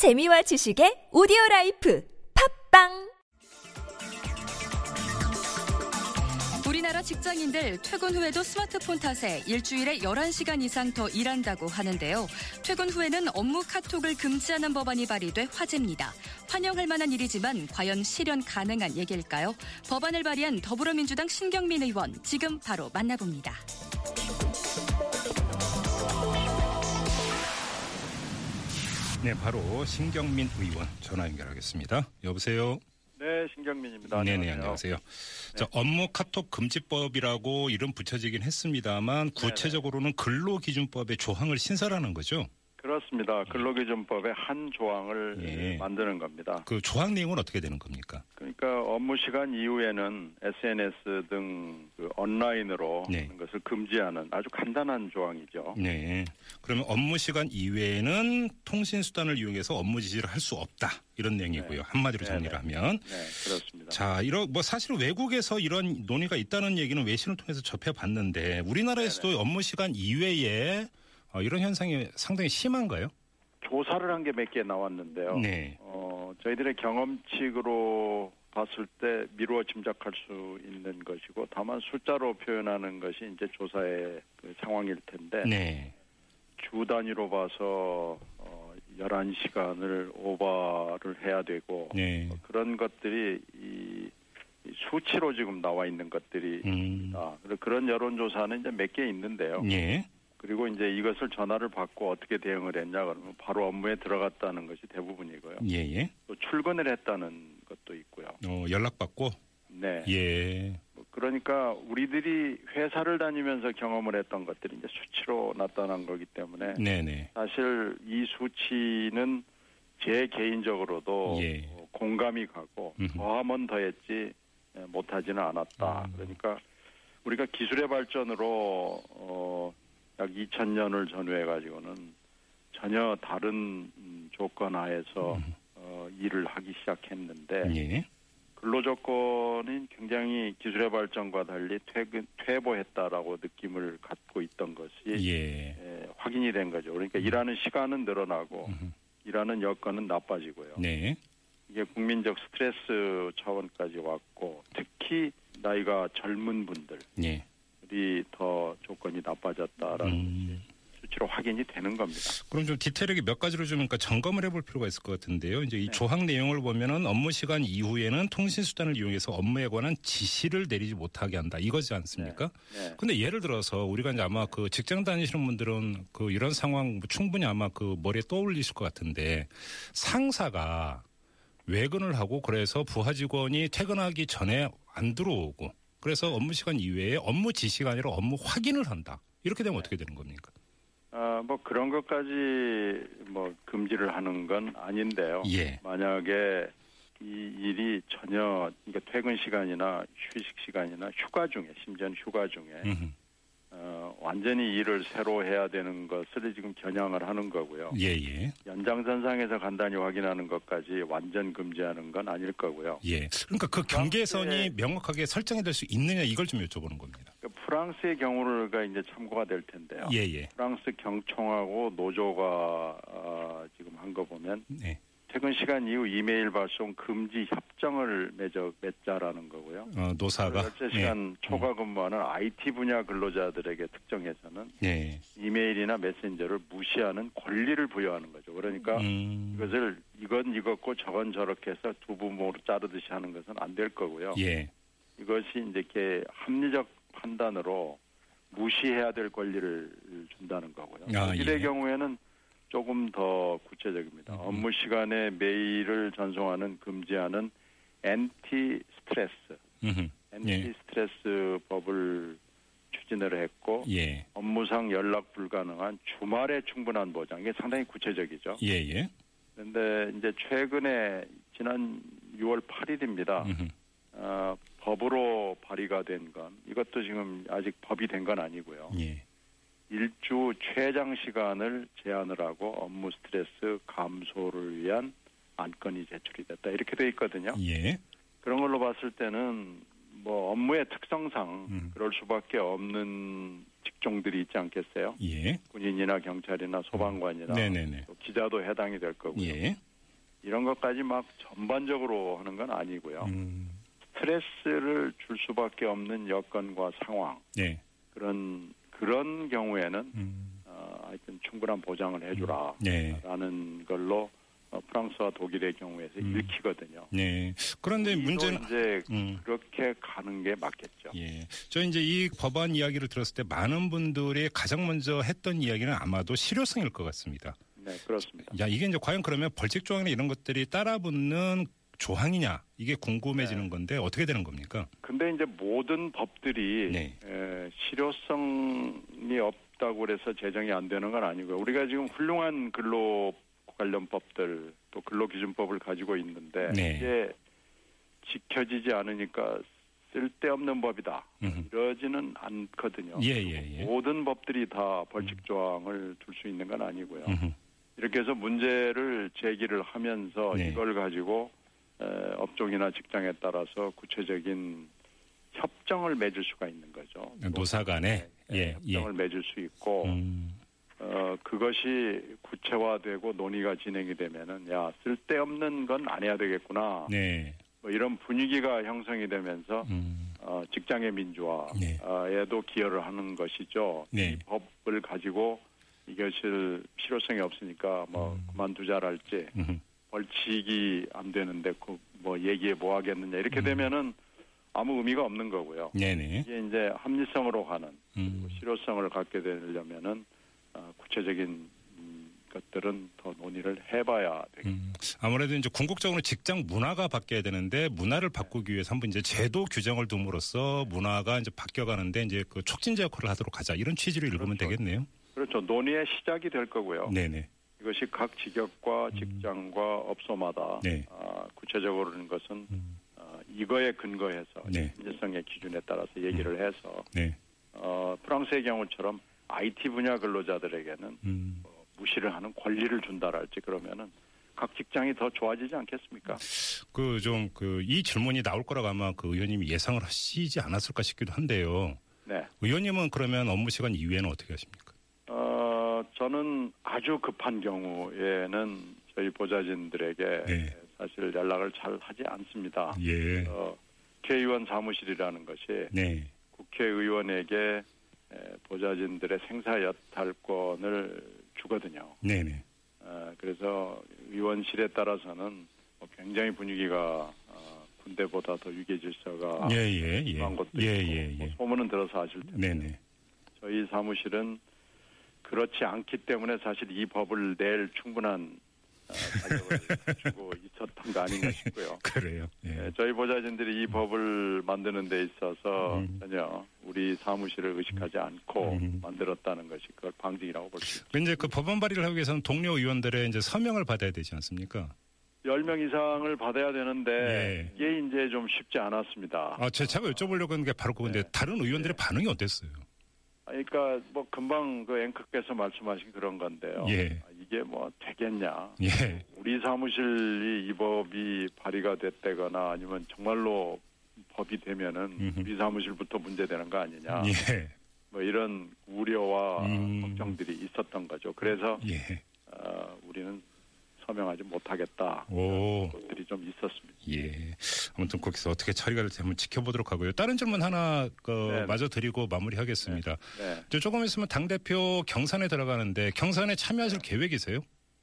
재미와 지식의 오디오 라이프 팟빵 우리나라 직장인들 퇴근 후에도 스마트폰 탓에 일주일에 11시간 이상 더 일한다고 하는데요. 퇴근 후에는 업무 카톡을 금지하는 법안이 발의돼 화제입니다. 환영할 만한 일이지만 과연 실현 가능한 얘기일까요? 법안을 발의한 더불어민주당 신경민 의원 지금 바로 만나봅니다. 네, 바로 신경민 의원 전화 연결하겠습니다. 여보세요. 네, 신경민입니다. 네 네 안녕하세요. 자, 업무 카톡 금지법이라고 이름 붙여지긴 했습니다만 구체적으로는 근로기준법의 조항을 신설하는 거죠. 그렇습니다. 근로기준법의 한 조항을 예. 만드는 겁니다. 그 조항 내용은 어떻게 되는 겁니까? 그러니까 업무 시간 이후에는 SNS 등 그 온라인으로 네. 하는 것을 금지하는 아주 간단한 조항이죠. 네. 그러면 업무 시간 이외에는 통신 수단을 이용해서 업무 지시를 할 수 없다 이런 내용이고요. 한마디로 네, 정리를 네. 하면 네, 그렇습니다. 자, 이런 뭐 사실 외국에서 이런 논의가 있다는 얘기는 외신을 통해서 접해봤는데 우리나라에서도 업무 시간 이외에 어, 이런 현상이 상당히 심한가요? 조사를 한 게 몇 개 나왔는데요. 네. 어, 저희들의 경험칙으로 봤을 때 미루어 짐작할 수 있는 것이고 다만 숫자로 표현하는 것이 이제 조사의 그 상황일 텐데 네. 주 단위로 봐서 어, 11시간을 오버를 해야 되고 네. 어, 그런 것들이 이, 이 수치로 지금 나와 있는 것들이 음. 아, 그런 여론조사는 이제 몇 개 있는데요. 예. 그리고 이제 이것을 전화를 받고 어떻게 대응을 했냐 그러면 바로 업무에 들어갔다는 것이 대부분이고요. 예, 예. 또 출근을 했다는 것도 있고요. 어, 연락받고 네. 예. 뭐 그러니까 우리들이 회사를 다니면서 경험을 했던 것들이 이제 수치로 나타난 거기 때문에 네, 네. 사실 이 수치는 제 개인적으로도 예. 어, 공감이 가고. 더하면 더했지 예, 못하지는 않았다. 음. 그러니까 우리가 기술의 발전으로 어, 약 2000년을 전후해 가지고는 전혀 다른 음, 조건 하에서 어, 일을 하기 시작했는데 음. 예. 근로 조건이 굉장히 기술의 발전과 달리 퇴근 퇴보했다라고 느낌을 갖고 있던 것이 예. 예, 확인이 된 거죠. 그러니까 일하는 시간은 늘어나고 음흠. 일하는 여건은 나빠지고요. 네. 이게 국민적 스트레스 차원까지 왔고 특히 나이가 젊은 분들 이 예. 더 조건이 나빠졌다라는 음. 수치로 확인이 되는 겁니다. 그럼 좀 디테일하게 몇 가지로 좀 그러니까 점검을 해볼 필요가 있을 것 같은데요. 이제 이 네. 조항 내용을 보면은 업무 시간 이후에는 통신 수단을 이용해서 업무에 관한 지시를 내리지 못하게 한다. 이거지 않습니까? 네. 근데 예를 들어서 우리가 이제 아마 그 직장 다니시는 분들은 그 이런 상황 뭐 충분히 아마 그 머리에 떠올리실 것 같은데 상사가 외근을 하고 그래서 부하 직원이 퇴근하기 전에 안 들어오고 그래서 업무 시간 이외에 업무 지시가 아니라 업무 확인을 한다. 이렇게 되면 어떻게 되는 겁니까? 아, 뭐 그런 것까지 뭐 금지를 하는 건 아닌데요. 예. 만약에 이 일이 전혀 그러니까 퇴근 시간이나 휴식 시간이나 휴가 중에 심지어는 휴가 중에 음흠. 어, 완전히 일을 새로 해야 되는 것을 지금 겨냥을 하는 거고요. 예, 예. 연장선상에서 간단히 확인하는 것까지 완전 금지하는 건 아닐 거고요. 예. 그러니까 그 경계선이 명확하게 설정이 될 수 있느냐 이걸 좀 여쭤보는 겁니다. 그 프랑스의 경우가 이제 참고가 될 텐데요. 예, 예. 프랑스 경총하고 노조가 어, 지금 한 거 보면 네. 퇴근 시간 이후 이메일 발송 금지 협정을 맺어 맺자라는 거고요. 어, 노사가. 열세 시간 초과 근무하는 IT 분야 근로자들에게 특정해서는 예. 이메일이나 메신저를 무시하는 권리를 부여하는 거죠. 그러니까 음. 이것을 이건 이것고 저건 저렇게 해서 두 부모로 자르듯이 하는 것은 안 될 거고요. 예. 이것이 이제 이렇게 합리적 판단으로 무시해야 될 권리를 준다는 거고요. 아, 독일의 예. 경우에는 조금 더 구체적입니다. 음. 업무 시간에 메일을 전송하는 금지하는 안티 스트레스, 음흠. 안티 예. 스트레스 법을 추진을 했고 예. 업무상 연락 불가능한 주말에 충분한 보장 이게 상당히 구체적이죠. 예, 예. 그런데 이제 최근에 지난 6월 8일입니다. 음흠. 어, 법으로 발의가 된 건 이것도 지금 아직 법이 된 건 아니고요. 예. 일주 최장 시간을 제한을 하고 업무 스트레스 감소를 위한 안건이 제출이 됐다 이렇게 돼 있거든요. 예. 그런 걸로 봤을 때는 뭐 업무의 특성상 음. 그럴 수밖에 없는 직종들이 있지 않겠어요? 예. 군인이나 경찰이나 소방관이나 네네네. 또 기자도 해당이 될 거고요. 예. 이런 것까지 막 전반적으로 하는 건 아니고요. 음. 스트레스를 줄 수밖에 없는 여건과 상황 네. 그런 그런 경우에는 음. 어, 하여튼 충분한 보장을 해주라라는 네. 걸로 어, 프랑스와 독일의 경우에서 음. 읽히거든요. 네. 그런데 문제는 이제 음. 그렇게 가는 게 맞겠죠. 예. 저 이제 이 법안 이야기를 들었을 때 많은 분들이 가장 먼저 했던 이야기는 아마도 실효성일 것 같습니다. 네, 그렇습니다. 야, 이게 이제 과연 그러면 벌칙 조항이나 이런 것들이 따라붙는 조항이냐 이게 궁금해지는 네. 건데 어떻게 되는 겁니까? 근데 이제 모든 법들이 네. 에, 실효성이 없다고 그래서 제정이 안 되는 건 아니고요. 우리가 지금 훌륭한 근로 관련 법들 또 근로기준법을 가지고 있는데 네. 이게 지켜지지 않으니까 쓸데없는 법이다. 음흠. 이러지는 않거든요. 예, 예, 예. 모든 법들이 다 벌칙 조항을 둘 수 있는 건 아니고요. 음흠. 이렇게 해서 문제를 제기를 하면서 네. 이걸 가지고 에, 업종이나 직장에 따라서 구체적인 협정을 맺을 수가 있는 거죠. 노사 간에 네, 예, 예. 협정을 맺을 수 있고 음. 어, 그것이 구체화되고 논의가 진행이 되면은 야 쓸데없는 건 안 해야 되겠구나. 네. 뭐 이런 분위기가 형성이 되면서 음. 어, 직장의 민주화에도 기여를 하는 것이죠. 네. 이 법을 가지고 이것을 필요성이 없으니까 뭐 음. 그만두자랄지 음흠. 벌칙이 안 되는데 그 뭐 얘기해 뭐 하겠느냐 이렇게 음. 되면은 아무 의미가 없는 거고요. 네네. 이게 이제 합리성으로 가는 음. 실효성을 갖게 되려면은 어, 구체적인 음, 것들은 더 논의를 해봐야 되겠죠. 음, 아무래도 이제 궁극적으로 직장 문화가 바뀌어야 되는데 문화를 바꾸기 위해서 한번 이제 제도 규정을 둠으로써 문화가 이제 바뀌어가는데 이제 그 촉진제 역할을 하도록 하자 이런 취지로 읽으면 그렇죠. 되겠네요. 그렇죠. 논의의 시작이 될 거고요. 네네. 이것이 각 직역과 직장과 업소마다 네. 아, 구체적으로는 것은 음, 어, 이거에 근거해서 네. 민주성의 기준에 따라서 얘기를 해서 네. 어, 프랑스의 경우처럼 IT 분야 근로자들에게는 음, 뭐 무시를 하는 권리를 준다랄지 그러면은 각 직장이 더 좋아지지 않겠습니까? 그 좀 그 이 질문이 나올 거라고 아마 그 의원님이 예상을 하시지 않았을까 싶기도 한데요. 네. 의원님은 그러면 업무 시간 이후에는 어떻게 하십니까? 어, 저는 아주 급한 경우에는 저희 보좌진들에게 네. 사실 연락을 잘 하지 않습니다. 예. 어, 국회의원 사무실이라는 것이 네. 국회의원에게 에, 보좌진들의 생사 여탈권을 주거든요. 네네. 어, 그래서 의원실에 따라서는 뭐 굉장히 분위기가 어, 군대보다 더 위계 질서가 예 예 예. 그런 것도 예, 있고 예, 뭐 예. 소문은 들어서 아실 텐데 네네. 저희 사무실은 그렇지 않기 때문에 사실 이 법을 낼 충분한 어, 자격을 주고 있었던 거 아닌가 싶고요. 그래요. 예. 네, 저희 보좌진들이 이 법을 만드는 데 있어서 음. 전혀 우리 사무실을 의식하지 않고 음. 만들었다는 것이 그걸 방증이라고 볼 수 있습니다. 그 이제 그 법안 발의를 하기 위해서는 동료 의원들의 이제 서명을 받아야 되지 않습니까? 10명 이상을 받아야 되는데 예. 이게 이제 좀 쉽지 않았습니다. 아, 제 제가 여쭤보려고 하는 게 바로 그건데 네. 다른 의원들의 반응이 어땠어요? 그러니까 뭐 금방 그 앵커께서 말씀하신 그런 건데요. 예. 아, 이게 뭐 되겠냐? 예. 우리 사무실이 이 법이 발의가 됐다거나 아니면 정말로 법이 되면은 음흠. 우리 사무실부터 문제되는 거 아니냐? 예. 뭐 이런 우려와 음. 걱정들이 있었던 거죠. 그래서 예. 어, 우리는 서명하지 못하겠다. 오. 것들이 좀 있었습니다. 예. 아무튼 거기서 어떻게 처리가 될지 한번 지켜보도록 하고요. 다른 질문 하나 그 네. 마저 드리고 마무리하겠습니다. 네. 이제 조금 있으면 당 대표 경선에 들어가는데 경선에 참여하실 계획이세요?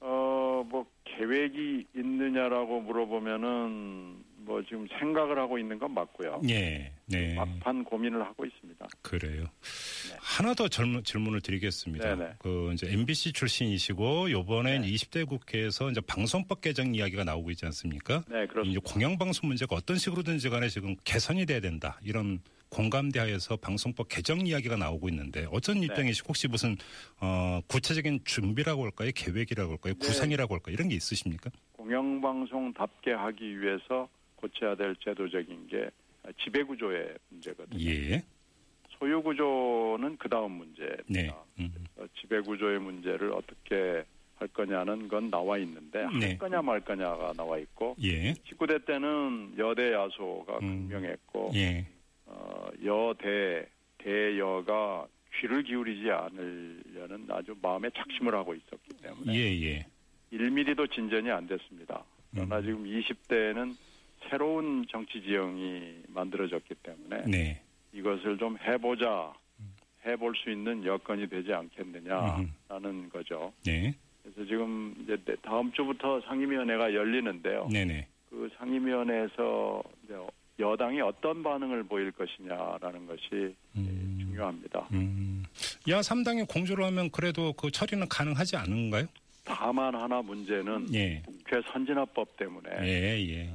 어, 뭐 계획이 있느냐라고 물어보면은 뭐 지금 생각을 하고 있는 건 맞고요. 예. 네. 막판 고민을 하고 있습니다. 그래요. 네. 하나 더 질문, 질문을 드리겠습니다. 네네. 그 이제 MBC 출신이시고 요번엔 네. 20대 국회에서 이제 방송법 개정 이야기가 나오고 있지 않습니까? 네, 이제 그렇습니다. 공영방송 문제가 어떤 식으로든지 간에 지금 개선이 돼야 된다. 이런 공감대하에서 방송법 개정 이야기가 나오고 있는데 어떤 네. 입장이시 혹시 무슨 어, 구체적인 준비라고 할까요? 계획이라고 할까요? 네. 구상이라고 할까요? 이런 게 있으십니까? 공영방송답게 하기 위해서 고쳐야 될 제도적인 게 지배 구조의 문제거든요. 예. 소유 구조는 그 다음 문제입니다. 네. 음. 어, 지배 구조의 문제를 어떻게 할 거냐는 건 나와 있는데 네. 할 거냐 말 거냐가 나와 있고 예. 19대 때는 여대 야소가 음. 극명했고 예. 어, 여대 대여가 귀를 기울이지 않으려는 아주 마음에 작심을 하고 있었기 때문에 예. 예. 1mm도 진전이 안 됐습니다. 그러나 지금 20대에는 새로운 정치 지형이 만들어졌기 때문에 네. 이것을 좀 해보자, 해볼 수 있는 여건이 되지 않겠느냐라는 거죠. 네. 그래서 지금 이제 다음 주부터 상임위원회가 열리는데요. 네네. 그 상임위원회에서 여당이 어떤 반응을 보일 것이냐라는 것이 음. 중요합니다. 음. 야 3당이 공조를 하면 그래도 그 처리는 가능하지 않은가요? 다만 하나 문제는 예. 국회 선진화법 때문에 예, 예.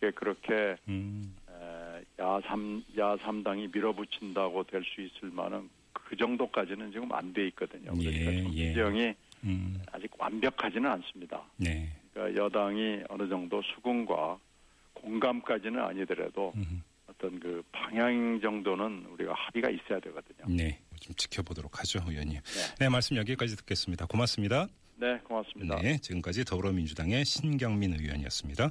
아, 그게 그렇게 음. 에, 야삼 야삼당이 밀어붙인다고 될 수 있을 만한 그 정도까지는 지금 안 돼 있거든요. 예, 그러니까 예. 정치정이 음. 아직 완벽하지는 않습니다. 네. 그러니까 여당이 어느 정도 수긍과 공감까지는 아니더라도 음. 어떤 그 방향 정도는 우리가 합의가 있어야 되거든요. 네. 좀 지켜보도록 하죠, 의원님. 네. 네, 말씀 여기까지 듣겠습니다. 고맙습니다. 네, 고맙습니다. 네, 지금까지 더불어민주당의 신경민 의원이었습니다.